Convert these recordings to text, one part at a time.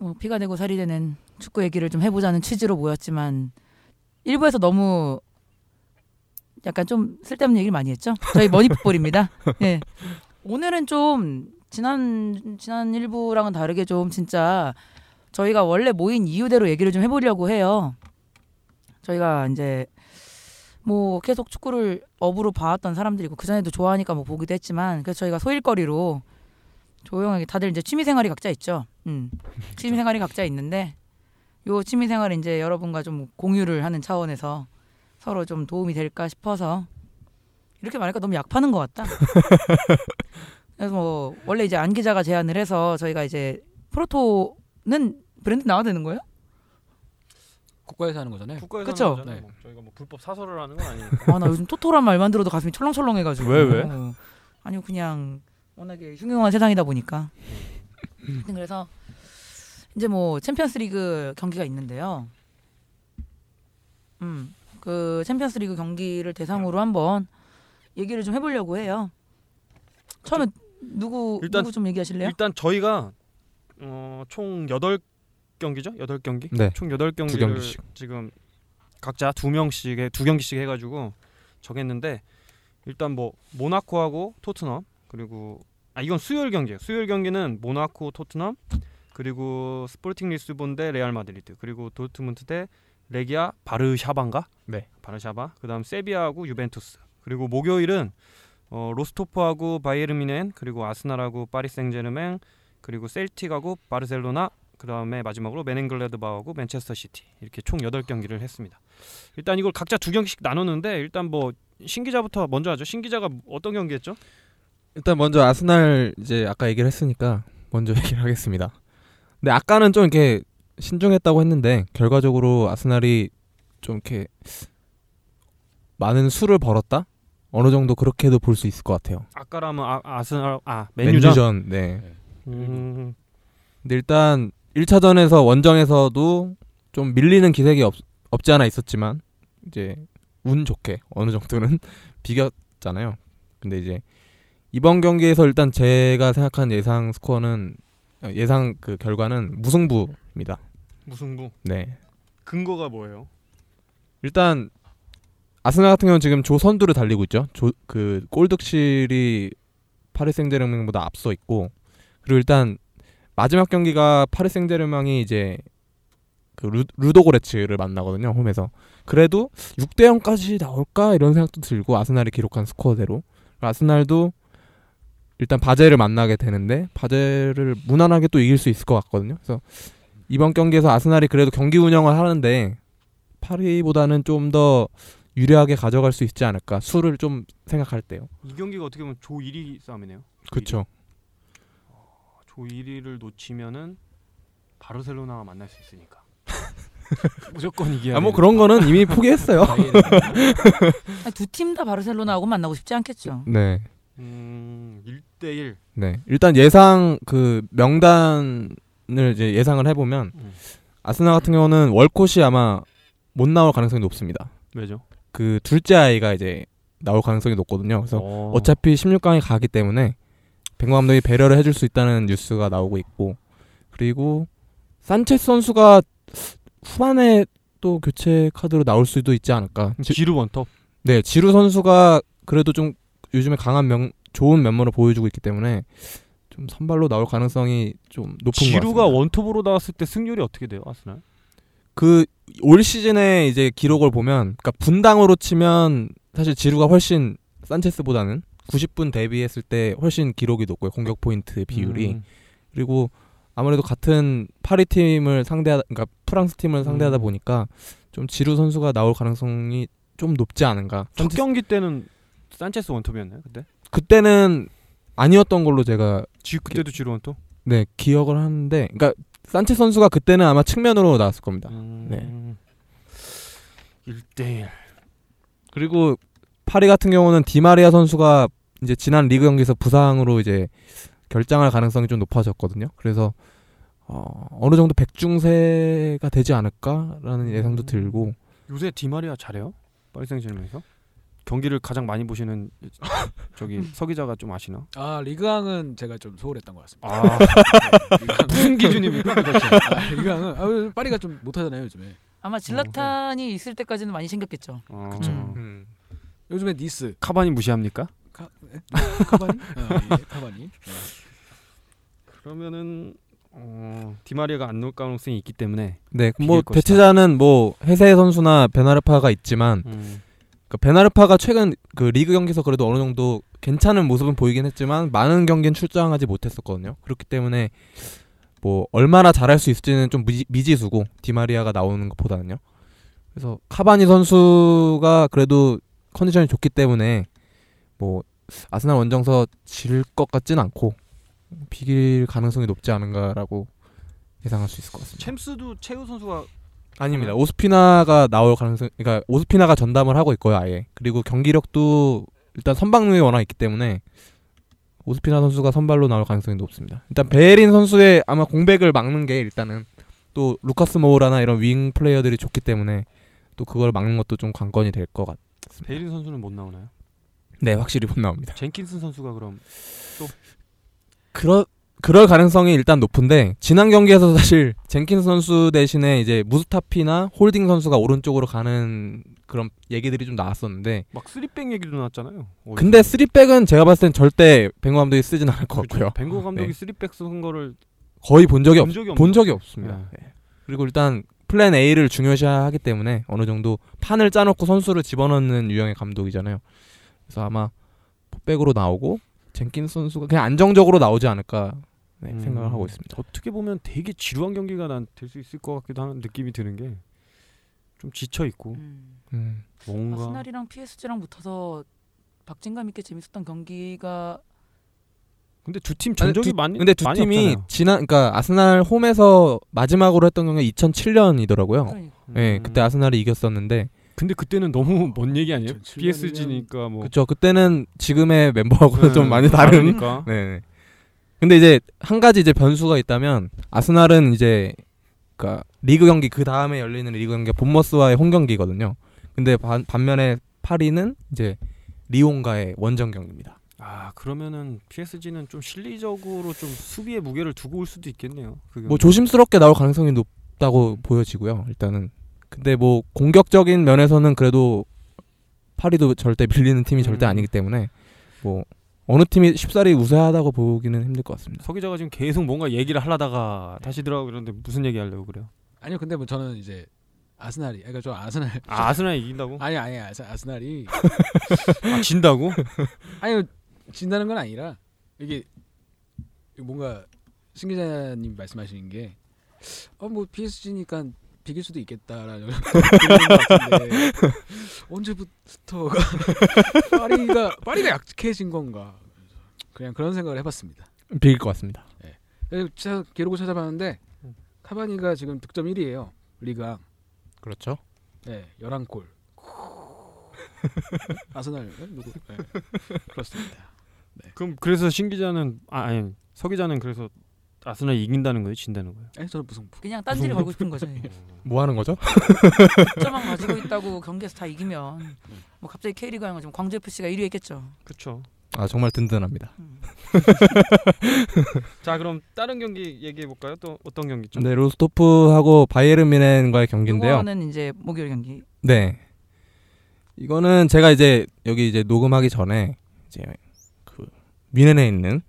뭐 피가 되고 살이 되는 축구 얘기를 좀 해보자는 취지로 모였지만 일부에서 너무 약간 좀 쓸데없는 얘기를 많이 했죠. 저희 머니풋볼입니다. 예. 오늘은 좀 지난 지난 일부랑은 다르게 좀 진짜 저희가 원래 모인 이유대로 얘기를 좀 해보려고 해요. 저희가 이제 뭐 계속 축구를 업으로 봐왔던 사람들이고 그 전에도 좋아하니까 뭐 보기도 했지만 그래서 저희가 소일거리로 조용하게 다들 이제 취미 생활이 각자 있죠. 음. 취미 생활이 각자 있는데 요 취미 생활 이제 여러분과 좀 공유를 하는 차원에서 서로 좀 도움이 될까 싶어서 이렇게 말하니까 너무 약 파는 것 같다. 그래서 뭐 원래 이제 안 기자가 제안을 해서 저희가 이제 프로토는 브랜드 나와야 되는 거예요? 국가에서 하는 거잖아요. 국가에서 그쵸? 하는 거잖아요. 네. 뭐 저희가 뭐 불법 사설을 하는 건 아니니까. 아 나 요즘 토토란 말만 들어도 가슴이 철렁철렁해가지고 왜, 왜? 어. 아니요 그냥 워낙에 흉흉한 세상이다 보니까 그래서 이제 뭐 챔피언스리그 경기가 있는데요. 음 그 챔피언스리그 경기를 대상으로 한번 얘기를 좀 해보려고 해요. 처음에 누구 일단- 누구 좀 얘기하실래요? 일단 저희가 어, 총 8경기죠? 8경기? 네. 총 8경기를 두 경기씩. 지금 각자 두 명씩 해, 두 경기씩 해 가지고 정했는데 일단 뭐 모나코하고 토트넘 그리고 아 이건 수요일 경기예요. 수요일 경기는 모나코 토트넘 그리고 스포팅 리스본 대 레알 마드리드 그리고 도르트문트 대 레기아 바르샤바인가? 네. 바르샤바. 그다음 세비야하고 유벤투스. 그리고 목요일은 어, 로스토프하고 바이에른 뮌헨 그리고 아스날하고 파리 생제르맹 그리고 셀틱하고 바르셀로나 그다음에 마지막으로 묀헨글라드바흐하고 맨체스터 시티 이렇게 총 8경기를 했습니다. 일단 이걸 각자 두 경기씩 나눴는데 일단 뭐 신기자부터 먼저 하죠. 신기자가 어떤 경기 했죠? 일단 먼저 아스날 이제 아까 얘기를 했으니까 먼저 얘기를 하겠습니다. 근데 아까는 좀 이렇게 신중했다고 했는데 결과적으로 아스날이 좀 이렇게 많은 수를 벌었다. 어느 정도 그렇게도 볼 수 있을 것 같아요. 아까라면 아, 아스날 아 맨유전. 맨유전. 네. 음, 근데 일단 1차전에서 원정에서도 좀 밀리는 기색이 없, 없지 않아 있었지만 이제 운 좋게 어느 정도는 비겼잖아요. 근데 이제 이번 경기에서 일단 제가 생각한 예상 스코어는 어, 예상 그 결과는 무승부입니다. 무승부. 네. 근거가 뭐예요? 일단 아스날 같은 경우는 지금 조 선두를 달리고 있죠. 조, 그 골득실이 파리 생제르맹보다 앞서 있고 그리고 일단 마지막 경기가 파리 생제르맹이 이제 그 루, 루도고레츠를 만나거든요. 홈에서. 그래도 6대 0까지 나올까 이런 생각도 들고 아스날이 기록한 스코어대로 아스날도 일단 바제를 만나게 되는데 바제를 무난하게 또 이길 수 있을 것 같거든요. 그래서 이번 경기에서 아스날이 그래도 경기 운영을 하는데 파리보다는 좀 더 유리하게 가져갈 수 있지 않을까 수를 좀 생각할 때요. 이 경기가 어떻게 보면 조 1위 싸움이네요. 그렇죠. 조 1위를 놓치면은 바르셀로나와 만날 수 있으니까. 무조건 이겨야 아 뭐. 그런 거는 이미 포기했어요. 두 팀 다 바르셀로나하고 만나고 싶지 않겠죠. 네. 음, 1대 1. 네. 일단 예상 그 명단을 이제 예상을 해 보면 음. 아스날 같은 경우는 월콧이 아마 못 나올 가능성이 높습니다. 왜죠? 그 둘째 아이가 이제 나올 가능성이 높거든요. 그래서 어. 어차피 16강에 가기 때문에 백마 감독이 배려를 해줄 수 있다는 뉴스가 나오고 있고 그리고 산체스 선수가 후반에 또 교체 카드로 나올 수도 있지 않을까. 지- 지루 원톱. 네, 지루 선수가 그래도 좀 요즘에 강한 명 좋은 면모를 보여주고 있기 때문에 좀 선발로 나올 가능성이 좀 높은 것 지루가 같습니다. 원톱으로 나왔을 때 승률이 어떻게 돼요, 아스날? 그올 시즌에 이제 기록을 보면 그러니까 분당으로 치면 사실 지루가 훨씬 산체스보다는 90분 대비했을 때 훨씬 기록이 높고요. 공격 포인트 비율이. 음. 그리고 아무래도 같은 파리 팀을 상대하다 그러니까 프랑스 팀을 상대하다 음. 보니까 좀 지루 선수가 나올 가능성이 좀 높지 않은가. 첫 경기 때는 산체스 원톱이었나요, 그때? 그때는 아니었던 걸로 제가 지 그때도 지루 원톱? 네 기억을 하는데 그러니까 산체 선수가 그때는 아마 측면으로 나왔을 겁니다. 음. 네. 1대 1. 그리고 파리 같은 경우는 디마리아 선수가 이제 지난 리그 경기에서 부상으로 이제 결장할 가능성이 좀 높아졌거든요. 그래서 어, 어느 정도 백중세가 되지 않을까라는 예상도 들고 요새 디마리아 잘해요? 파리 생제르맹에서? 경기를 가장 많이 보시는 저기 서 기자가 좀 아시나? 아 리그앙은 제가 좀 소홀했던 것 같습니다. 아 리그앙은 무슨 기준입니까? 아, 리그앙은 아, 파리가 좀 못하잖아요 요즘에. 아마 즐라탄이 있을 때까지는 많이 챙겼겠죠. 어, 그쵸. 음. 요즘에 니스 카바니 무시합니까? 카 에? 카바니? 아, 예, 카바니. 네. 그러면은 어, 디마리아가 안 나올 가능성이 있기 때문에 네, 뭐 것이다. 대체자는 뭐 헤세 선수나 벤 아르파가 있지만 음, 그 베나르파가 최근 그 리그 경기에서 그래도 어느 정도 괜찮은 모습은 보이긴 했지만 많은 경기는 출장하지 못했었거든요. 그렇기 때문에 뭐 얼마나 잘할 수 있을지는 좀 미지, 미지 수고 디마리아가 나오는 것보다는요. 그래서 카바니 선수가 그래도 컨디션이 좋기 때문에 뭐 아스날 원정서 질 것 같진 않고 비길 가능성이 높지 않은가라고 예상할 수 있을 것 같습니다. 챔스도 최우 선수가 아닙니다. 오스피나가 나올 가능성, 그러니까 오스피나가 전담을 하고 있고요, 아예. 그리고 경기력도 일단 선방능이 워낙 있기 때문에 오스피나 선수가 선발로 나올 가능성이 높습니다. 일단 베린 선수의 아마 공백을 막는 게 일단은 또 루카스 모우라나 이런 윙 플레이어들이 좋기 때문에 또 그걸 막는 것도 좀 관건이 될 것 같습니다. 베일린 선수는 못 나오나요? 네, 확실히 못 나옵니다. 젠킨슨 선수가 그럼 그러 그럴 가능성이 일단 높은데 지난 경기에서 사실 젠킨슨 선수 대신에 이제 무스타피나 홀딩 선수가 오른쪽으로 가는 그런 얘기들이 좀 나왔었는데 막 쓰리백 얘기도 나왔잖아요. 근데 쓰리백은 제가 봤을 땐 절대 벵거 감독이 쓰진 않을 것 같고요. 벵거 감독이 네. 쓰리백 쓴 거를 거의 본 적이 없, 본 적이, 본 없는 적이 것 없습니다. 같아요. 네. 그리고 일단 플랜 A를 중요시하기 때문에 어느 정도 판을 짜놓고 선수를 집어넣는 유형의 감독이잖아요. 그래서 아마 백으로 나오고 젠킨스 선수가 그냥 안정적으로 나오지 않을까 네, 음, 생각을 하고 있습니다. 어떻게 보면 되게 지루한 경기가 난 될 수 있을 것 같기도 하는 느낌이 드는 게 좀 지쳐 있고 음. 음. 뭔가 아스날이랑 PSG랑 붙어서 박진감 있게 재밌었던 경기가 근데 두팀 아니, 전적이 두- 많이 근데 두 많이 팀이 없잖아요. 지난 그러니까 아스날 홈에서 마지막으로 했던 경기가 2007년이더라고요. 그러니까 네, 음. 그때 아스날이 이겼었는데 근데 그때는 너무 먼 얘기 아니에요? 2007 년이면 PSG니까 뭐 그쵸 그때는 지금의 멤버하고는 네, 좀 많이 다른 다르니까. 네. 근데 이제 한 가지 이제 변수가 있다면 아스날은 이제 그니까 리그 경기 그 다음에 열리는 리그 경기가 본머스와의 홈 경기거든요. 근데 반, 반면에 파리는 이제 리옹과의 원정 경기입니다. 아 그러면은 PSG는 좀 실리적으로 좀 수비의 무게를 두고 올 수도 있겠네요. 그뭐 경기. 조심스럽게 나올 가능성이 높다고 보여지고요. 일단은 근데 뭐 공격적인 면에서는 그래도 파리도 절대 밀리는 팀이 절대 음. 아니기 때문에 뭐 어느 팀이 쉽사리 우세하다고 보기는 힘들 것 같습니다. 서 기자가 지금 계속 뭔가 얘기를 하려다가 다시 들어가고 그러는데 무슨 얘기 하려고 그래요? 아니요 근데 뭐 저는 이제 아스날이 그러니까 저 아스날 아, 아스날이 이긴다고? 아니 아니 아스, 아스날이 아, 진다고? 아니 진다는 건 아니라 이게 뭔가 신 기자님 말씀하시는 게 어 뭐 PSG니까 비길 수도 있겠다라는 그런 것 같은데 언제부터가 파리가 파리가 약해진 건가 그냥 그런 생각을 해봤습니다. 비길 것 같습니다. 그래서 제가 기록을 찾아봤는데 카바니가 지금 득점 1위예요 리그왕. 그렇죠. 네, 11골. 아스날 네? 누구? 네. 그렇습니다. 그럼 그래서 신 기자는 아 아니 서 기자는 그래서 아스날이 이긴다는 거예요, 진다는 거예요? 아니 저는 무슨 그냥 딴지를 걸고 싶은 거죠. 뭐 하는 거죠? 점만 가지고 있다고 경기에서 다 이기면 뭐 갑자기 K리그 하면 좀 광주 FC가 1위 했겠죠. 그렇죠. 아 정말 든든합니다. 음. 자 그럼 다른 경기 얘기해 볼까요? 또 어떤 경기죠? 네 로스토프하고 바이에른 뮌헨과의 경기인데요. 이거는 이제 목요일 경기. 네. 이거는 제가 이제 여기 이제 녹음하기 전에 이제 그 뮌헨에 있는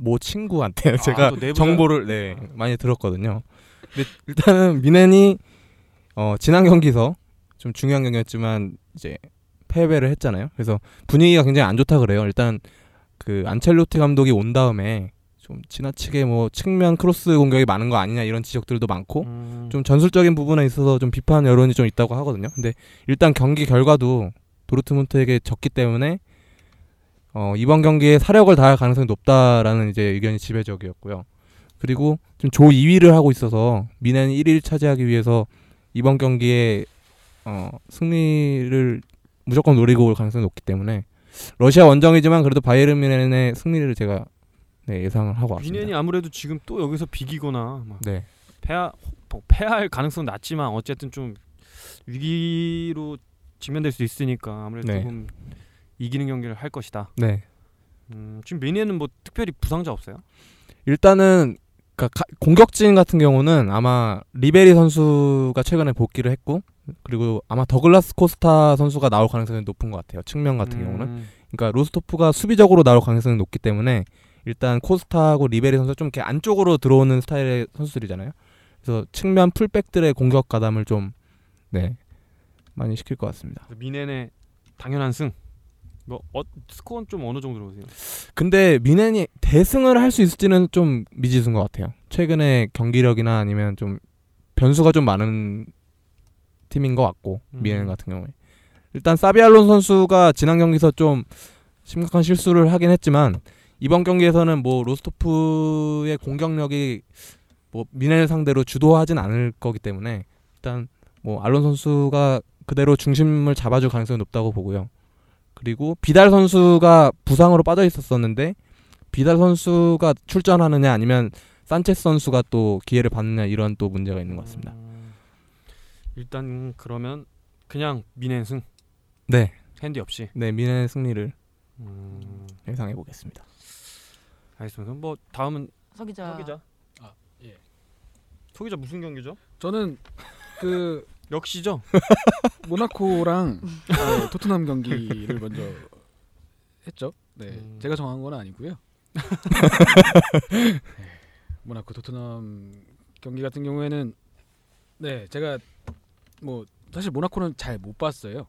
모 친구한테 제가 또 내부자- 정보를 네 많이 들었거든요. 근데 일단은 뮌헨이 어 지난 경기에서 좀 중요한 경기였지만 이제 패배를 했잖아요. 그래서 분위기가 굉장히 안 좋다 그래요. 일단 그 안첼로티 감독이 온 다음에 좀 지나치게 뭐 측면 크로스 공격이 많은 거 아니냐 이런 지적들도 많고 음, 좀 전술적인 부분에 있어서 좀 비판 여론이 좀 있다고 하거든요. 근데 일단 경기 결과도 도르트문트에게 졌기 때문에 어, 이번 경기에 사력을 다할 가능성이 높다라는 이제 의견이 지배적이었고요. 그리고 좀조 2위를 하고 있어서 미넨 1위를 차지하기 위해서 이번 경기에 어, 승리를 무조건 노리고 올 가능성이 높기 때문에 러시아 원정이지만 그래도 바이에른 미넨의 승리를 제가 네, 예상을 하고 왔습니다. 비넨이 아무래도 지금 또 여기서 비기거나 막 네. 패하 뭐 패할 가능성 낮지만 어쨌든 좀 위기로 직면될 수 있으니까 아무래도 네. 조금 이기는 경기를 할 것이다. 네. 음, 지금 미네는 뭐 특별히 부상자 없어요? 일단은 그러니까 가- 공격진 같은 경우는 아마 리베리 선수가 최근에 복귀를 했고 그리고 아마 더글라스 코스타 선수가 나올 가능성이 높은 것 같아요. 측면 같은 음, 경우는 그러니까 로스토프가 수비적으로 나올 가능성이 높기 때문에 일단 코스타하고 리베리 선수 좀 이렇게 안쪽으로 들어오는 스타일의 선수들이잖아요. 그래서 측면 풀백들의 공격 가담을 좀 네. 많이 시킬 것 같습니다. 미네의 당연한 승. 뭐 어, 스코어는 좀 어느 정도로 보세요? 근데 미넨이 대승을 할 수 있을지는 좀 미지수인 것 같아요. 최근에 경기력이나 아니면 좀 변수가 좀 많은 팀인 것 같고 음. 미넨 같은 경우에 일단 사비알론 선수가 지난 경기에서 좀 심각한 실수를 하긴 했지만 이번 경기에서는 뭐 로스토프의 공격력이 뭐 미넨을 상대로 주도하진 않을 거기 때문에 일단 뭐 알론 선수가 그대로 중심을 잡아줄 가능성이 높다고 보고요. 그리고 비달 선수가 부상으로 빠져 있었었는데 비달 선수가 출전하느냐 아니면 산체스 선수가 또 기회를 받느냐 이런 또 문제가 있는 것 같습니다. 음, 일단 그러면 그냥 미네 승 네, 핸디 없이. 네 미넨의 승리를 음, 예상해 보겠습니다. 알겠습니다. 그럼 뭐 다음은 서 기자. 소기자. 아, 예. 소기자 무슨 경기죠? 저는 그 역시죠. 모나코랑 어, 토트넘 경기를 먼저 했죠. 네, 음. 제가 정한 건 아니고요. 네, 모나코 토트넘 경기 같은 경우에는 네 제가 뭐 사실 모나코는 잘 못 봤어요.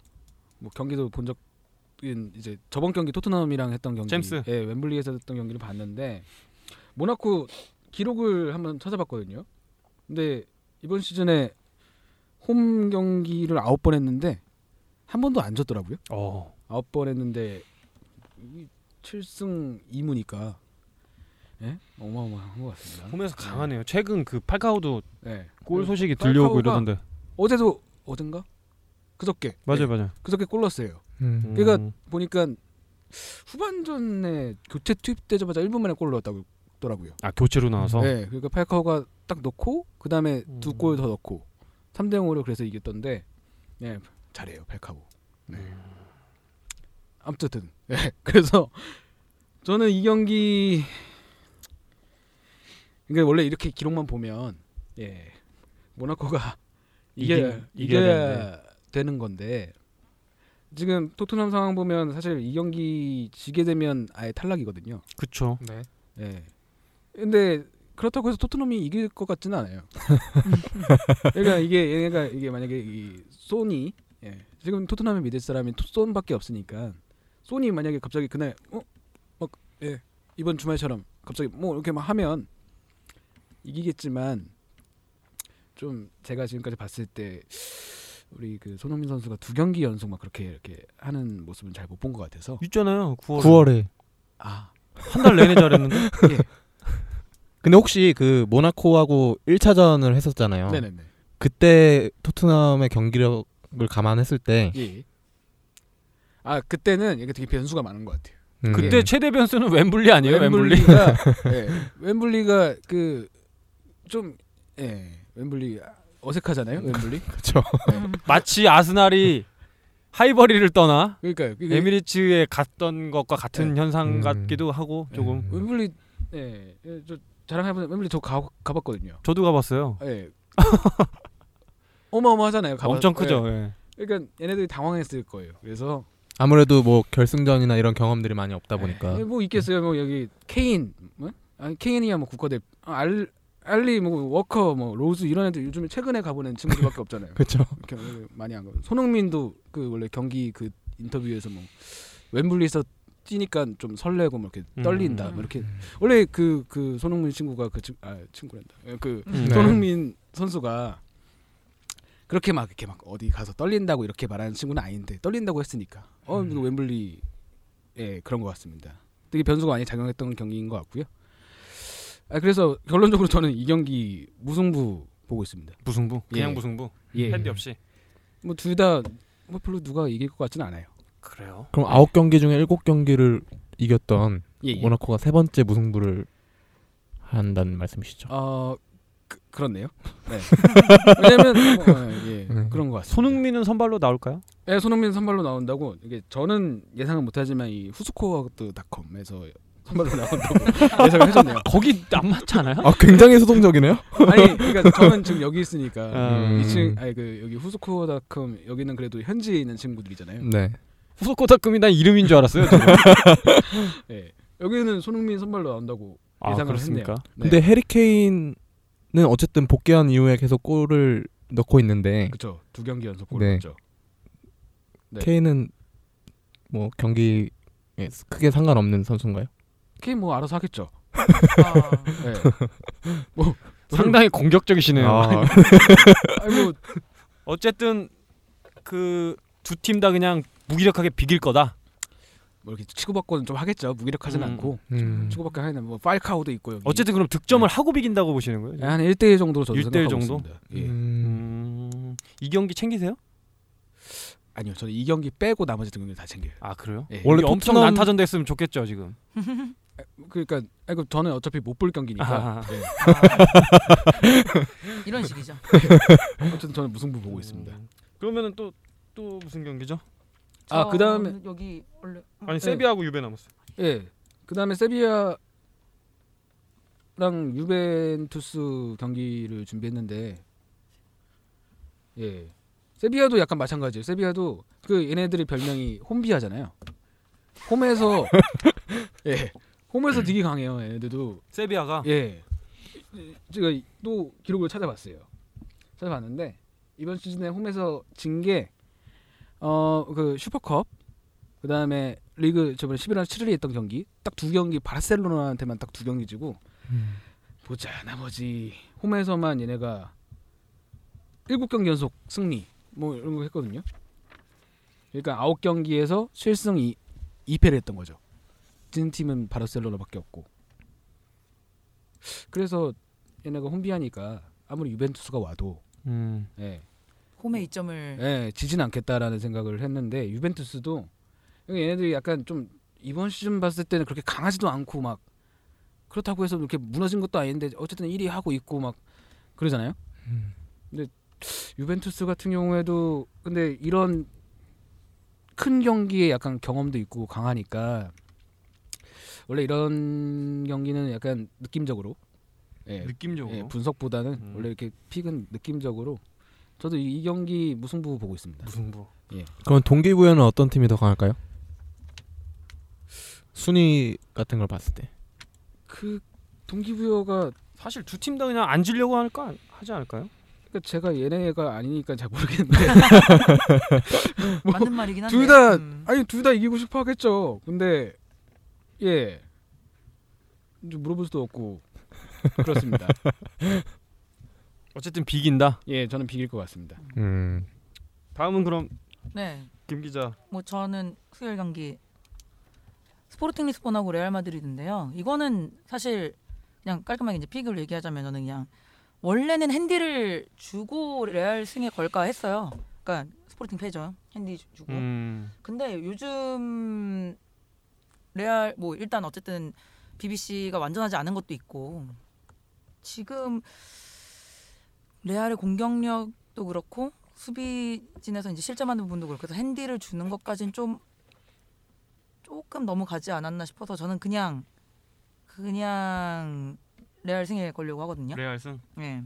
뭐 경기도 본 적은 이제 저번 경기 토트넘이랑 했던 경기, 잼스. 예, 웸블리에서 했던 경기를 봤는데 모나코 기록을 한번 찾아봤거든요. 근데 이번 시즌에 홈 경기를 아홉 번 했는데 한 번도 안 졌더라고요. 어. 아홉 번 했는데 7승 2무니까 예? 어마어마한 것 같습니다. 홈에서 강하네요. 최근 그 팔카오도 네. 골그 소식이 들려오고 이러던데. 어제도 어젠가? 그저께. 맞아요, 네, 맞아요. 그저께 골 넣었어요. 음. 그러니까 음, 보니까 후반전에 교체 투입되자마자 1분 만에 골 넣었다고 더라고요. 아 교체로 나와서. 네. 그러니까 팔카오가 딱 넣고 그 다음에 두 음. 골더 넣고 3대 0으로 그래서 이겼던데 네, 잘해요. 팔카오. 네. 아무튼 네. 그래서 저는 이 경기 그러니까 원래 이렇게 기록만 보면 예 모나코가 이겨야 이긴- 이겨야 이겨야 되는 건데 지금 토트넘 상황 보면 사실 이 경기 지게 되면 아예 탈락이거든요. 그쵸. 네. 예. 근데 그렇다고 해서 토트넘이 이길 것 같지는 않아요. 그러니까 이게 얘가 이게 만약에 이 소니 예. 지금 토트넘에 믿을 사람이 토- 손밖에 없으니까 소니 만약에 갑자기 그날 어막 예. 이번 주말처럼 갑자기 뭐 이렇게 막 하면 이기겠지만 좀 제가 지금까지 봤을 때 우리 그 손흥민 선수가 두 경기 연속 막 그렇게 이렇게 하는 모습은 잘 못 본 것 같아서 있잖아요. 9월. 9월에. 아한 달 내내 잘했는데. 근데 혹시 그 모나코하고 1차전을 했었잖아요. 네네네 그때 토트넘의 경기력을 감안했을 때 예. 아 그때는 이게 되게 변수가 많은 것 같아요. 음, 그때 예. 최대 변수는 웸블리 아니에요? 웸블리. 웸블리가 예, 웸블리가 그좀 예, 웸블리 어색하잖아요. 웸블리. 그렇죠. 마치 아스날이 하이버리를 떠나 그러니까요. 그게 에미리츠에 갔던 것과 같은 현상 음. 같기도 하고 조금. 음. 웸블리 예, 예, 저 자랑 해보면 웸블리 저 가, 가봤거든요. 저도 가봤어요. 예. 어마어마하잖아요. 가봐, 엄청 크죠. 예. 예. 그러니까 얘네들이 당황했을 거예요. 그래서 아무래도 뭐 결승전이나 이런 경험들이 많이 없다 보니까 예, 뭐 있겠어요. 뭐 여기 케인, 뭐? 아니 케인이야 뭐 국가대 아, 알 알리 뭐 워커 뭐 로즈 이런 애들 요즘에 최근에 가보낸 친구들밖에 없잖아요. 그렇죠. 많이 안 가. 손흥민도 그 원래 경기 그 인터뷰에서 뭐 웸블리에서 뛰니까 좀 설레고 뭐 이렇게 음. 떨린다. 뭐 이렇게 원래 그그 손흥민 친구가 그 친, 아 친구란다. 그 음. 네. 손흥민 선수가 그렇게 막 이렇게 막 어디 가서 떨린다고 이렇게 말하는 친구는 아닌데 떨린다고 했으니까 어 이거 웸블리 예 그런 것 같습니다. 되게 변수가 많이 작용했던 경기인 것 같고요. 아 그래서 결론적으로 저는 이 경기 무승부 보고 있습니다. 무승부. 그냥 예. 무승부. 예. 핸디 없이. 뭐 둘 다 뭐 별로 누가 이길 것 같지는 않아요. 그래요. 그럼 아홉 경기 중에 일곱 경기를 이겼던 예, 예. 모나코가 세 번째 무승부를 한다는 말씀이시죠? 어 그, 그렇네요. 네. 왜냐면 뭐, 어, 예. 예, 음. 그런 것 같습니다. 손흥민은 선발로 나올까요? 네, 손흥민 선발로 나온다고 이게 저는 예상은 못하지만 이 후스코어드닷컴에서 선발로 나온다고 예상을 해줬네요. 거기 안 맞지 않아요? 아 굉장히 소동적이네요. 아니, 그러니까 저는 지금 여기 있으니까 음. 2층 아니 그 여기 후스코어닷컴 여기는 그래도 현지에 있는 친구들이잖아요. 네. 난 이름인 줄 알았어요. 예, 여기는 손흥민 선발로 나온다고 아, 예상을 그렇습니까? 했네요. 네. 근데 해리 케인은 어쨌든 복귀한 이후에 계속 골을 넣고 있는데 그렇죠. 두 경기 연속 골 네. 넣었죠. 네. 케인은 뭐 경기에 크게 상관없는 선수인가요? 케인 뭐 알아서 하겠죠. 아, 예. 뭐 상당히 공격적이시네요. 아, 아니 뭐 어쨌든 그 두 팀 다 그냥 무기력하게 비길 거다. 뭐 이렇게 치고받고는 좀 하겠죠. 무기력하진 음. 않고 음. 치고받고 하는 뭐 팔카오도 있고 여기. 어쨌든 그럼 득점을 하고 비긴다고 보시는 거예요? 예, 한 1대1 정도로 저도 1대1 생각하고 정도? 있습니다. 예. 음. 음, 이 경기 챙기세요? 아니요. 저는 이 경기 빼고 나머지 두 경기 다 챙겨요. 아 그래요? 예. 원래 엄청 토트넘- 난타전 됐으면 좋겠죠 지금. 그러니까 아니, 그 저는 어차피 못 볼 경기니까. 예. 이런 식이죠. 어쨌든 저는 무승부 보고 있습니다. 음. 그러면은 또 또 무슨 경기죠? 아, 그다음에- 저는 여기 원래 아니 네. 세비하고 유베 남았어요. 예. 그다음에 세비야랑 유벤투스 경기를 준비했는데 예. 세비야도 약간 마찬가지예요. 세비야도 그 얘네들의 별명이 홈비야잖아요. 홈에서 예. 홈에서 되게 강해요. 얘네들도 세비야가 예. 제가 또 기록을 찾아봤어요. 찾아봤는데 이번 시즌에 홈에서 진 게 어 그 슈퍼컵 그 다음에 리그 저번에 11월 7일에 했던 경기 딱 두 경기 바르셀로나한테만 딱 두 경기 지고 음. 보자 나머지 홈에서만 얘네가 7경기 연속 승리 뭐 이런 거 했거든요. 그러니까 9경기에서 실승 2, 2패를 했던 거죠. 진 팀은 바르셀로나밖에 없고. 그래서 얘네가 홈비하니까 아무리 유벤투스가 와도 음. 예, 홈의 이점을 예, 지진 않겠다라는 생각을 했는데 유벤투스도 얘네들이 약간 좀 이번 시즌 봤을 때는 그렇게 강하지도 않고 막 그렇다고 해서 이렇게 무너진 것도 아닌데 어쨌든 1위 하고 있고 막 그러잖아요. 음. 근데 유벤투스 같은 경우에도 근데 이런 큰 경기에 약간 경험도 있고 강하니까 원래 이런 경기는 약간 느낌적으로 예, 느낌적으로 예, 분석보다는 음. 원래 이렇게 픽은 느낌적으로 저도 이, 이 경기 무승부 보고 있습니다. 무승부. 그럼 동기부여는 어떤 팀이 더 강할까요? 순위 같은 걸 봤을 때. 그 동기부여가 사실 두 팀 다 그냥 안 지려고 할까 하지 않을까요? 그러니까 제가 얘네가 아니니까 잘 모르겠는데 뭐, 맞는 말이긴 한데. 둘다 음. 아니 둘 다 이기고 싶어 하겠죠. 근데 예좀 물어볼 수도 없고 그렇습니다. 어쨌든 비긴다. 예 저는 비길 것 같습니다. 음. 다음은 그럼 네. 김 기자. 뭐 저는 수요일 경기 스포르팅 리스본하고 레알 마드리드인데요. 이거는 사실 그냥 깔끔하게 이제 pick을 얘기하자면 저는 그냥 원래는 핸디를 주고 레알 승에 걸까 했어요. 그러니까 스포르팅 패죠. 핸디 주- 주고. 음. 근데 요즘 레알 뭐 일단 어쨌든 BBC가 완전하지 않은 것도 있고 지금 레알의 공격력도 그렇고 수비진에서 이제 실점하는 부분도 그렇고 해서 핸디를 주는 것까지는 좀 조금 너무 가지 않았나 싶어서 저는 그냥 그냥 레알 승에 걸려고 하거든요. 레알 승. 예.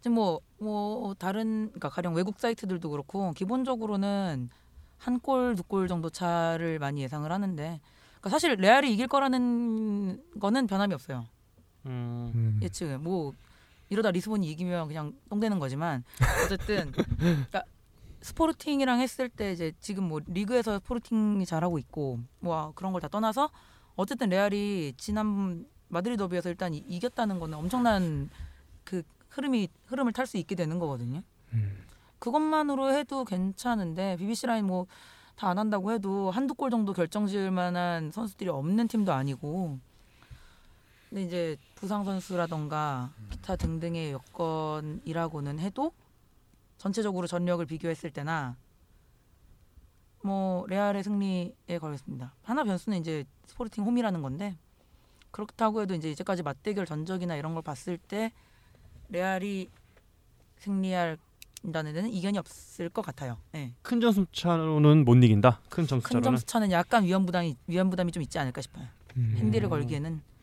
지금 뭐, 뭐 다른 그러니까 가령 외국 사이트들도 그렇고 기본적으로는 한 골 두 골 정도 차를 많이 예상을 하는데 그러니까 사실 레알이 이길 거라는 거는 변함이 없어요. 음. 음. 예측은 뭐 이러다 리스본이 이기면 그냥 똥되는 거지만 어쨌든 그러니까 스포르팅이랑 했을 때 이제 지금 뭐 리그에서 스포르팅이 잘하고 있고 뭐 그런 걸 다 떠나서 어쨌든 레알이 지난 마드리드 더비에서 일단 이, 이겼다는 거는 엄청난 그 흐름이 흐름을 탈 수 있게 되는 거거든요. 음. 그것만으로 해도 괜찮은데 BBC 라인 뭐 다 안 한다고 해도 한두 골 정도 결정 지을 만한 선수들이 없는 팀도 아니고 근데 이제 부상 선수라던가 기타 등등의 여건이라고는 해도 전체적으로 전력을 비교했을 때나 뭐 레알의 승리에 걸겠습니다. 하나 변수는 이제 스포르팅 홈이라는 건데 그렇다고 해도 이제 이제까지 맞대결 전적이나 이런 걸 봤을 때 레알이 승리할 데는 이견이 없을 것 같아요. 예. 큰 점수 차로는 못 이긴다. 큰 점수 큰 차로는. 점수 차는 약간 위험 부담이 위험 부담이 좀 있지 않을까 싶어요. 음. 핸디를 걸기에는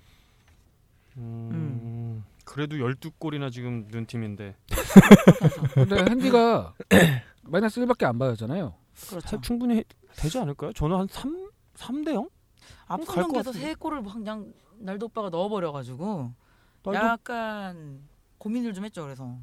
음, 그래도 12골이나 지금 넣은 팀인데 근데 핸디가 마이너스 1밖에 안 받았잖아요. 그렇죠. 충분히 해- 되지 않을까요? 저는 한 3, 3대 0? 앞선 경기에서. 세 골을 그냥 날도 오빠가 넣어버려가지고 나도 약간 고민을 좀 했죠. 그래서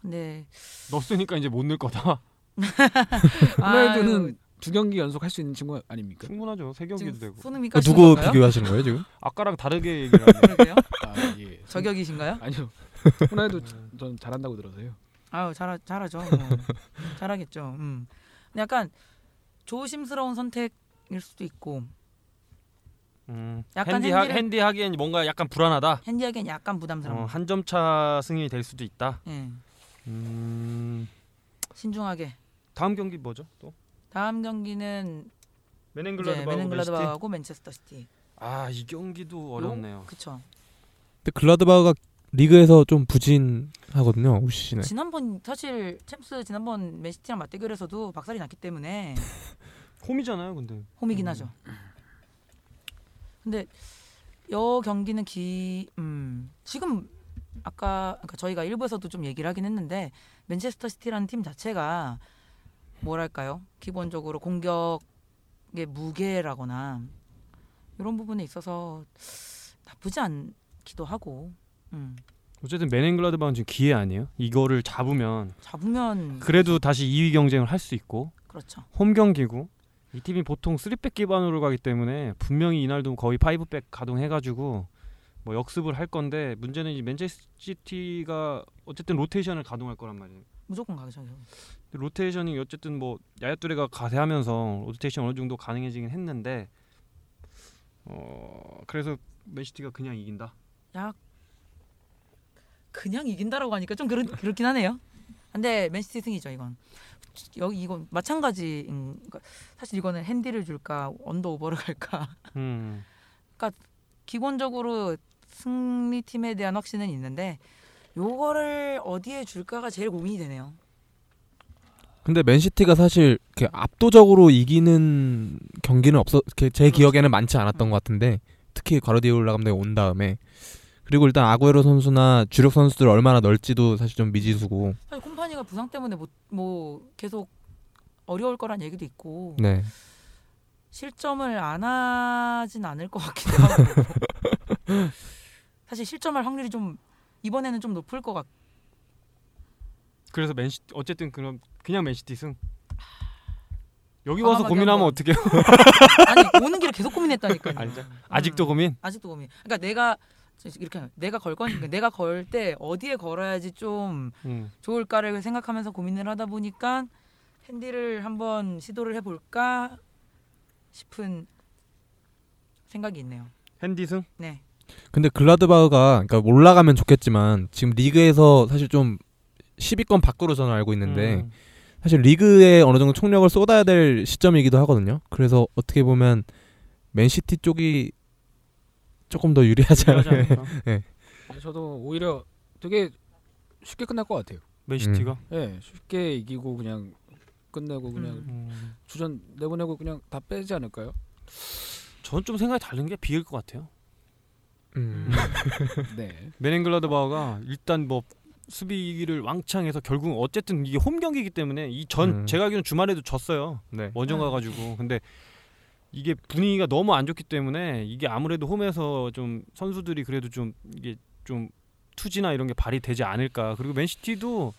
근데 넣었으니까 이제 못 넣을 거다. 호날두는 두 경기 연속 할 수 있는 친구 아닙니까? 충분하죠. 세 경기도 되고. 손흥민 그 까시는 누구 건가요? 비교하시는 거예요 지금? 아까랑 다르게 얘기를 하네. 그러게요. 아 예. 저격이신가요? 아니요. 호날두 전 잘한다고 들어서요. 아유 잘 잘하죠. 뭐. 잘하겠죠. 음. 근데 약간 조심스러운 선택일 수도 있고 음, 약간 핸디, 하, 핸디를- 핸디 하기엔 뭔가 약간 불안하다. 핸디 하기엔 약간 부담스러운. 어, 한점 차 승이 될 수도 있다. 예. 음, 신중하게. 다음 경기 뭐죠? 또 다음 경기는. 메넨글라드바하고 맨체스터 시티. 아, 이 경기도 어렵네요. 그쵸. 근데 글라드바가 리그에서 좀 부진하거든요. 올 시즌에. 지난번 사실 챔스 지난번 맨시티랑 맞대결에서도 박살이 났기 때문에 홈이잖아요, 근데. 홈이긴 음. 하죠. 근데 여 경기는 기 음, 지금 아까 그러니까 저희가 일부에서도 좀 얘기를 하긴 했는데 맨체스터 시티라는 팀 자체가 뭐랄까요? 기본적으로 공격의 무게라거나 이런 부분에 있어서 나쁘지 않기도 하고 음, 어쨌든 묀헨글라드바흐는 지금 기회 아니에요? 이거를 잡으면 잡으면 그래도 다시 2위 경쟁을 할 수 있고 그렇죠. 홈 경기고 이 팀이 보통 3백 기반으로 가기 때문에 분명히 이날도 거의 5백 가동해가지고 뭐 역습을 할 건데 문제는 이 맨체스터시티가 어쨌든 로테이션을 가동할 거란 말이에요. 무조건 가죠. 로테이션이 어쨌든 뭐 야야뚜레가 가세하면서 로테이션 어느 정도 가능해지긴 했는데 어 그래서 맨시티가 그냥 이긴다. 약 그냥 이긴다라고 하니까 좀 그렇, 그렇긴 하네요. 근데 맨시티 승이죠 이건. 여기 이건 마찬가지인 그러니까 사실 이거는 핸디를 줄까 under over를 갈까 음. 기본적으로 승리팀에 대한 확신은 있는데 요거를 어디에 줄까가 제일 고민이 되네요. 근데 맨시티가 사실 이렇게 압도적으로 이기는 경기는 없어. 제 그렇죠. 기억에는 많지 않았던 것 같은데 특히 과르디올라 감독이 온 다음에 그리고 일단 아구에로 선수나 주력 선수들 얼마나 넓지도 사실 좀 미지수고. 사실 콤파니가 부상 때문에 뭐, 뭐 계속 어려울 거란 얘기도 있고 네. 실점을 안 하진 않을 것 같기도 하고 사실 실점할 확률이 좀 이번에는 좀 높을 것 같. 그래서 맨시 어쨌든 그럼 그냥 맨시티 승. 여기 와서 고민하면 한번. 어떡해요? 아니 오는 길에 계속 고민했다니까요. 아니죠. 아직도 음, 고민? 아직도 고민. 그러니까 내가 이렇게 내가 걸 건, 그러니까 내가 걸 때 어디에 걸어야지 좀 음. 좋을까를 생각하면서 고민을 하다 보니까 핸디를 한번 시도를 해볼까 싶은 생각이 있네요. 핸디 승? 네. 근데 글라드바흐가 그러니까 올라가면 좋겠지만 지금 리그에서 사실 좀 10위권 밖으로 저는 알고 있는데 음. 사실 리그에 어느 정도 총력을 쏟아야 될 시점이기도 하거든요. 그래서 어떻게 보면 맨시티 쪽이 조금 더 유리하지 않을까. 않을까? 저도 오히려 되게 쉽게 끝날 것 같아요. 맨시티가. 예, 쉽게 이기고 그냥 끝내고 그냥 음. 음. 주전 내보내고 그냥 다 빼지 않을까요? 저는 좀 생각이 다른 게 비일 것 같아요. 음. 네. 메넨글라드바가 일단 뭐 수비를 왕창 해서 결국 어쨌든 이게 홈 경기이기 때문에 이전 음. 제가 알기로는 주말에도 졌어요. 네. 원정 음. 가가지고 근데 이게 분위기가 너무 안 좋기 때문에 이게 아무래도 홈에서 좀 선수들이 그래도 좀 이게 좀 투지나 이런 게 발휘되지 않을까 그리고 맨시티도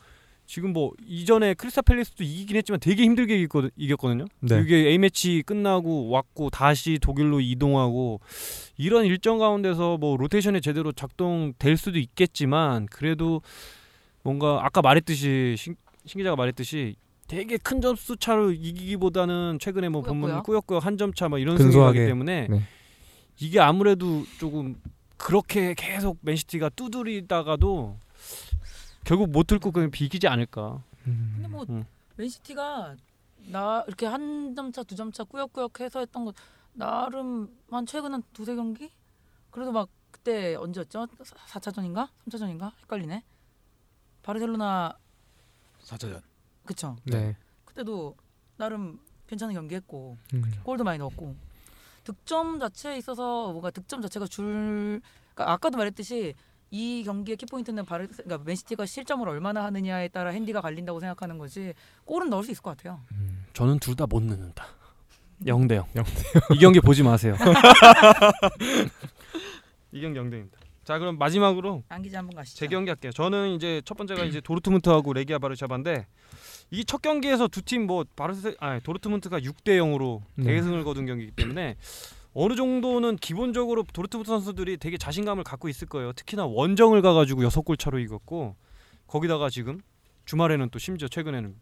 지금 뭐 이전에 크리스타 팰리스도 이기긴 했지만 되게 힘들게 이겼거든, 이겼거든요. 네. 이게 A 매치 끝나고 왔고 다시 독일로 이동하고 이런 일정 가운데서 뭐 로테이션이 제대로 작동될 수도 있겠지만 그래도 뭔가 아까 말했듯이 신, 신 기자가 말했듯이 되게 큰 점수 차로 이기기보다는 최근에 뭐 보면 꾸역꾸역? 한 점 차 막 이런. 승리이기 때문에 네. 이게 아무래도 조금 그렇게 계속 맨시티가 두드리다가도 결국 못 들고 그냥 비기지 않을까. 음. 근데 뭐 음. 맨시티가 나 이렇게 한 점 차, 두 점차 꾸역꾸역 해서 했던 거 나름 한 최근 한 두세 경기? 그래도 막 그때 언제였죠? 4차전인가? 3차전인가? 헷갈리네. 바르셀로나 4차전. 그쵸. 네. 그때도 나름 괜찮은 경기했고 음. 골도 많이 넣었고 득점 자체에 있어서 뭔가 득점 자체가 줄 그러니까 아까도 말했듯이 이 경기의 키포인트는 바르 그러니까 맨시티가 실점을 얼마나 하느냐에 따라 핸디가 갈린다고 생각하는 거지 골은 넣을 수 있을 것 같아요. 저는 둘 다 못 넣는다. 0대 0. 영이 경기 보지 마세요. 이 경기 0대 0입니다. 자, 그럼 마지막으로 안 기자 한번 가시죠. 제 경기 할게요. 저는 이제 첫 번째가 이제 도르트문트하고 레기아 바르샤바인데 이 첫 경기에서 두 팀 뭐 바르세 아 도르트문트가 6대 0으로 네. 대승을 거둔 경기이기 때문에 어느 정도는 기본적으로 도르트문트 선수들이 되게 자신감을 갖고 있을 거예요. 특히나 원정을 가가지고 여섯 골 차로 이겼고 거기다가 지금 주말에는 또 심지어 최근에는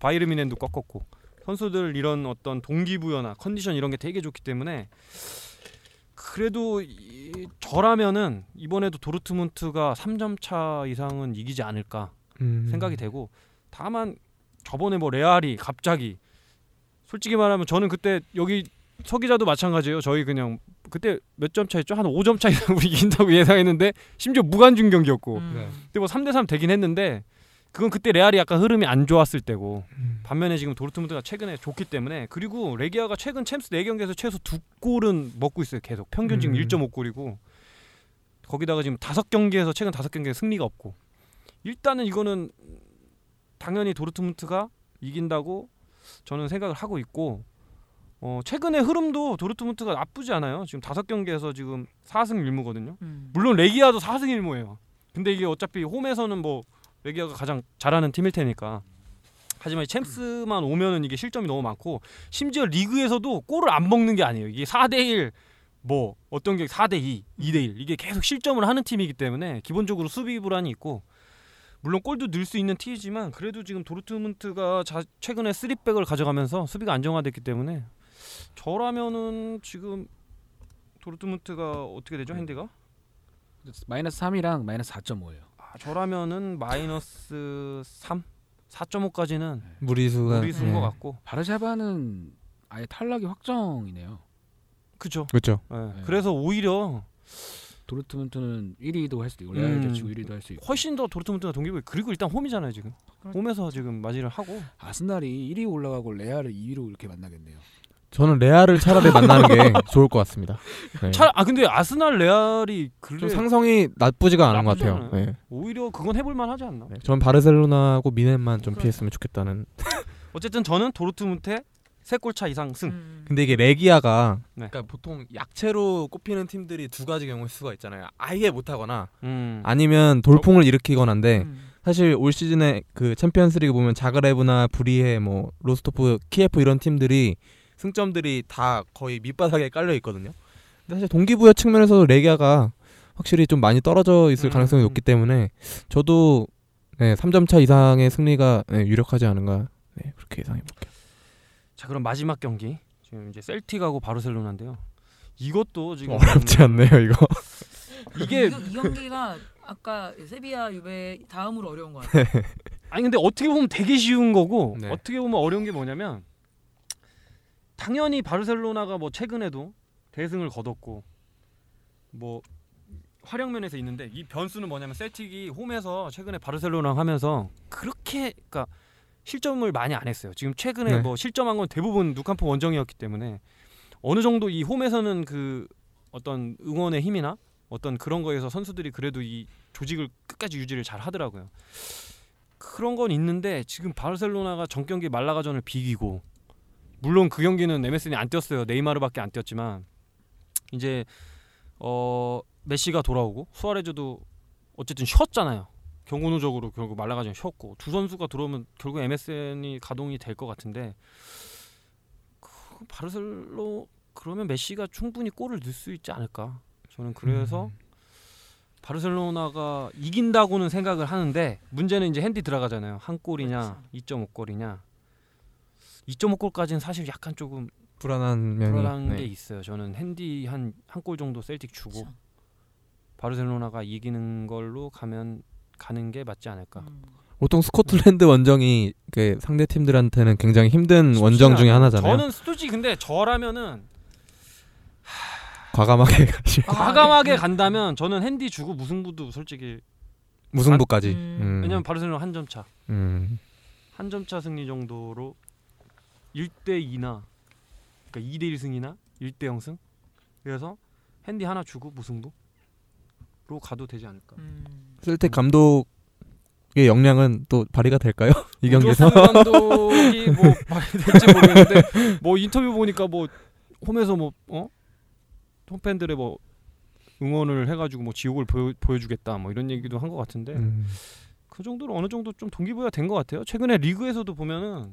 바이르미넨도 꺾었고 선수들 이런 어떤 동기부여나 컨디션 이런 게 되게 좋기 때문에 그래도 이, 저라면은 이번에도 도르트문트가 3점 차 이상은 이기지 않을까 음. 생각이 되고 다만 저번에 뭐 레알이 갑자기 솔직히 말하면 저는 그때 여기 서 기자도 마찬가지예요. 저희 그냥 그때 몇 점 차였죠? 한 5점 차 이상 우리 이긴다고 예상했는데 심지어 무관중 경기였고 음. 네. 근데 뭐 3대 3 되긴 했는데 그건 그때 레알이 약간 흐름이 안 좋았을 때고 음. 반면에 지금 도르트문트가 최근에 좋기 때문에 그리고 레기아가 최근 챔스 4경기에서 최소 두 골은 먹고 있어요. 계속 평균 지금 음. 1.5골이고 거기다가 지금 다섯 경기에서 최근 다섯 경기에 승리가 없고 일단은 이거는 당연히 도르트문트가 이긴다고 저는 생각을 하고 있고 어 최근의 흐름도 도르트문트가 나쁘지 않아요. 지금 다섯 경기에서 지금 4승 1무거든요. 음. 물론 레기아도 4승 1무예요. 근데 이게 어차피 홈에서는 뭐 레기아가 가장 잘하는 팀일 테니까. 하지만 이 챔스만 오면은 이게 실점이 너무 많고 심지어 리그에서도 골을 안 먹는 게 아니에요. 이게 4대 1, 뭐 어떤 게 4대 2, 2대 1 이게 계속 실점을 하는 팀이기 때문에 기본적으로 수비 불안이 있고 물론 골도 넣을 수 있는 팀이지만 그래도 지금 도르트문트가 자, 최근에 3백을 가져가면서 수비가 안정화됐기 때문에 저라면은 지금 도르트문트가 어떻게 되죠 핸디가? 마이너스 3이랑 마이너스 4.5예요. 아, 저라면은 마이너스 3, 4.5까지는 무리수가 무리수인 예. 것 같고 바르샤바는 아예 탈락이 확정이네요. 그죠. 그렇죠. 예. 네. 그래서 오히려 도르트문트는 1위도 할 수도 있고 음. 레알 제치고 1위도 할 수 있고 훨씬 더 도르트문트가 동기부여 그리고 일단 홈이잖아요 지금 그렇죠. 홈에서 지금 맞이를 하고 아스날이 1위 올라가고 레알을 2위로 이렇게 만나겠네요. 저는 레알을 차라리 만나는 게 좋을 것 같습니다. 네. 차, 아 근데 아스날 레알이 좀 그래 상성이 나쁘지가 않은 것 같아요. 네. 오히려 그건 해볼 만 하지 않나 네. 전 바르셀로나하고 뮌헨만 좀 그렇죠. 피했으면 좋겠다는. 어쨌든 저는 도르트문트의 세골차 이상 승 음. 근데 이게 레기아가 네. 그러니까 보통 약체로 꼽히는 팀들이 두 가지 경우일 수가 있잖아요. 아예 못하거나 음. 아니면 돌풍을 일으키거나인데 음. 사실 올 시즌에 그 챔피언스리그 보면 자그레브나 브뤼헤 뭐 로스토프 키예프 이런 팀들이 승점들이 다 거의 밑바닥에 깔려 있거든요. 근데 사실 동기부여 측면에서도 레기아가 확실히 좀 많이 떨어져 있을 음. 가능성이 높기 때문에 저도 네, 3점 차 이상의 승리가 네, 유력하지 않은가 네, 그렇게 예상해 볼게요. 자 그럼 마지막 경기 지금 이제 셀틱하고 바르셀로나인데요 이것도 지금 어렵지 않네요, 이거. 이게 이, 이 경기가 아까 세비야 유베 다음으로 어려운 것 같아요. 아니 근데 어떻게 보면 되게 쉬운 거고 네. 어떻게 보면 어려운 게 뭐냐면 당연히 바르셀로나가 뭐 최근에도 대승을 거뒀고 뭐 활약 면에서 있는데 이 변수는 뭐냐면 셀틱이 홈에서 최근에 바르셀로나랑 하면서 그렇게 그러니까 실점을 많이 안 했어요. 지금 최근에 네. 뭐 실점한 건 대부분 누캄프 원정이었기 때문에 어느 정도 이 홈에서는 그 어떤 응원의 힘이나 어떤 그런 거에서 선수들이 그래도 이 조직을 끝까지 유지를 잘 하더라고요. 그런 건 있는데 지금 바르셀로나가 전 경기 말라가전을 비기고 물론 그 경기는 MSN이 안 뛰었어요. 네이마르밖에 안 뛰었지만 이제 어 메시가 돌아오고 수아레즈도 어쨌든 쉬었잖아요. 경고노적으로 결국 말라가전 쉬었고 두 선수가 들어오면 결국 MSN이 가동이 될 것 같은데 그 바르셀로 그러면 메시가 충분히 골을 넣을 수 있지 않을까? 저는 그래서 바르셀로나가 이긴다고는 생각을 하는데 문제는 이제 핸디 들어가잖아요. 한 골이냐, 2.5 골이냐. 2.5골까지는 사실 약간 조금 불안한 면이 불안한 네. 게 있어요. 저는 핸디 한 한 골 정도 셀틱 주고 그쵸. 바르셀로나가 이기는 걸로 가면 가는 게 맞지 않을까. 음. 보통 스코틀랜드 원정이 그 상대 팀들한테는 굉장히 힘든 원정 중에. 하나잖아요. 저는 솔직히 근데 저라면은 과감하게 가시 아, 과감하게 네. 간다면 저는 핸디 주고 무승부도 솔직히 무승부까지. 음. 음. 왜냐면 바르셀로나 한 점 차. 음. 한점차 승리 정도로 1대 2나 그러니까 2대 1 승이나 1대 0 승. 그래서 핸디 하나 주고 무승부로 가도 되지 않을까. 음. 쓸텍 감독 의 역량은 또 발휘가 될까요? 이 경기에서? 조선 감독이 뭐 될지 모르겠는데 뭐 인터뷰 보니까 뭐 홈에서 뭐 어? 홈팬들의 뭐 응원을 해가지고 뭐 지옥을 보여, 보여주겠다 뭐 이런 얘기도 한 것 같은데 음. 그 정도로 어느 정도 좀 동기부여 된 것 같아요. 최근에 리그에서도 보면은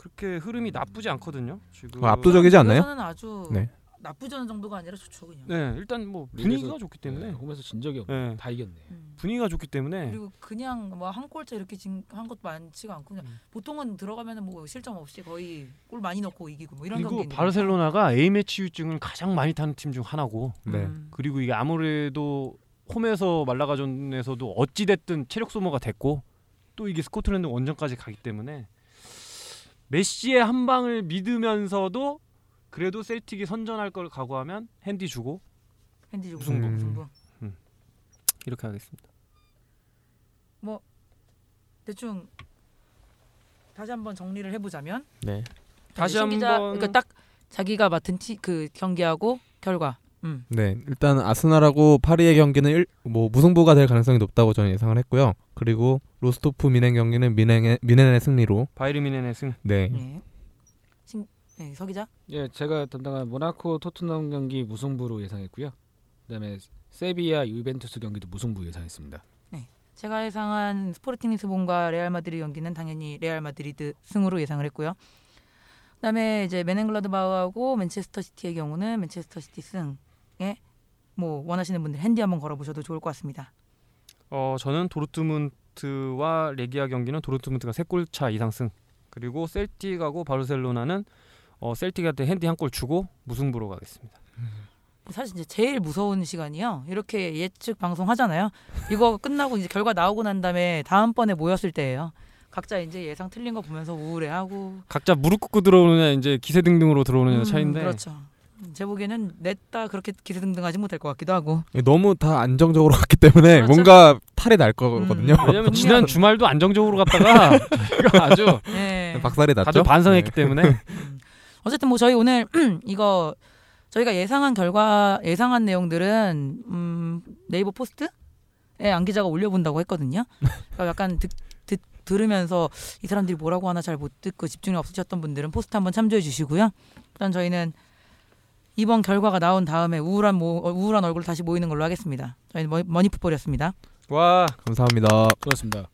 그렇게 흐름이 나쁘지 않거든요. 지금 어, 압도적이지 않나요? 는 아주 네. 나쁘지 않은 정도가 아니라 좋죠 그냥. 네 일단 뭐 분위기가 좋기 때문에 네, 홈에서 진 적이 없네. 네, 다 이겼네. 음. 분위기가 좋기 때문에 그리고 그냥 뭐 한 골차 이렇게 진, 한 것도 많지가 않고 그냥 음. 보통은 들어가면은 뭐 실점 없이 거의 골 많이 넣고 이기고 뭐 이런 그리고 바르셀로나가 A 매치 유증을 가장 많이 타는 팀 중 하나고 네. 음. 그리고 이게 아무래도 홈에서 말라가전에서도 어찌 됐든 체력 소모가 됐고 또 이게 스코틀랜드 원정까지 가기 때문에 메시의 한 방을 믿으면서도 그래도 셀틱이 선전할 걸 각오하면 핸디 주고 핸디 주고 승부. 승부. 승부. 이렇게 하겠습니다. 대충 다시 한번 정리를 해보자면 네. 다시 한번- 그러니까 딱 자기가 맡은 티, 그 경기하고 결과. 음. 네, 일단 아스날하고 파리의 경기는 일, 뭐 무승부가 될 가능성이 높다고 저는 예상을 했고요. 그리고 로스토프 미넨 경기는 미넨의 미넨의 승리로 바이르 미넨의 승. 네. 네. 신, 네, 서 기자. 예, 제가 담당한 모나코 토트넘 경기 무승부로 예상했고요. 그다음에 세비야 유벤투스 경기도 무승부 예상했습니다. 제가 예상한 스포르팅 리스본과 레알 마드리드 경기는 당연히 레알 마드리드 승으로 예상을 했고요. 그다음에 이제 묀헨글라드바흐하고 맨체스터 시티의 경우는 맨체스터 시티 승 에뭐 원하시는 분들 핸디 한번 걸어보셔도 좋을 것 같습니다. 어 저는 도르트문트와 레기아 경기는 도르트문트가 세 골 차 이상 승. 그리고 셀틱하고 바르셀로나는 어 셀틱한테 핸디 한 골 주고 무승부로 가겠습니다. 사실 이제 제일 무서운 시간이요. 이렇게 예측 방송 하잖아요. 이거 끝나고 이제 결과 나오고 난 다음에 다음번에 모였을 때예요. 각자 이제 예상 틀린 거 보면서 우울해하고 각자 무릎 꿇고 들어오느냐 이제 기세 등등으로 들어오느냐 음, 차인데 그렇죠. 제 보기에는 냈다 그렇게 기세등등하지 못할 것 같기도 하고. 너무 다 안정적으로 갔기 때문에 그렇죠. 뭔가 탈이 날 거거든요. 음. 왜냐면 분명- 지난 주말도 안정적으로 갔다가 아주 네. 박살이 났죠. 다들 반성했기 때문에 음. 어쨌든 뭐 저희 오늘 이거 저희가 예상한 결과 예상한 내용들은 음, 네이버 포스트에 안 기자가 올려본다고 했거든요. 그러니까 약간 듣, 듣, 들으면서 이 사람들이 뭐라고 하나 잘 못 듣고 집중이 없으셨던 분들은 포스트 한번 참조해 주시고요. 일단 저희는 이번 결과가 나온 다음에 우울한 모, 어, 우울한 얼굴 다시 모이는 걸로 하겠습니다. 저희는 머니- 머니풋볼이었습니다. 와 감사합니다. 그렇습니다.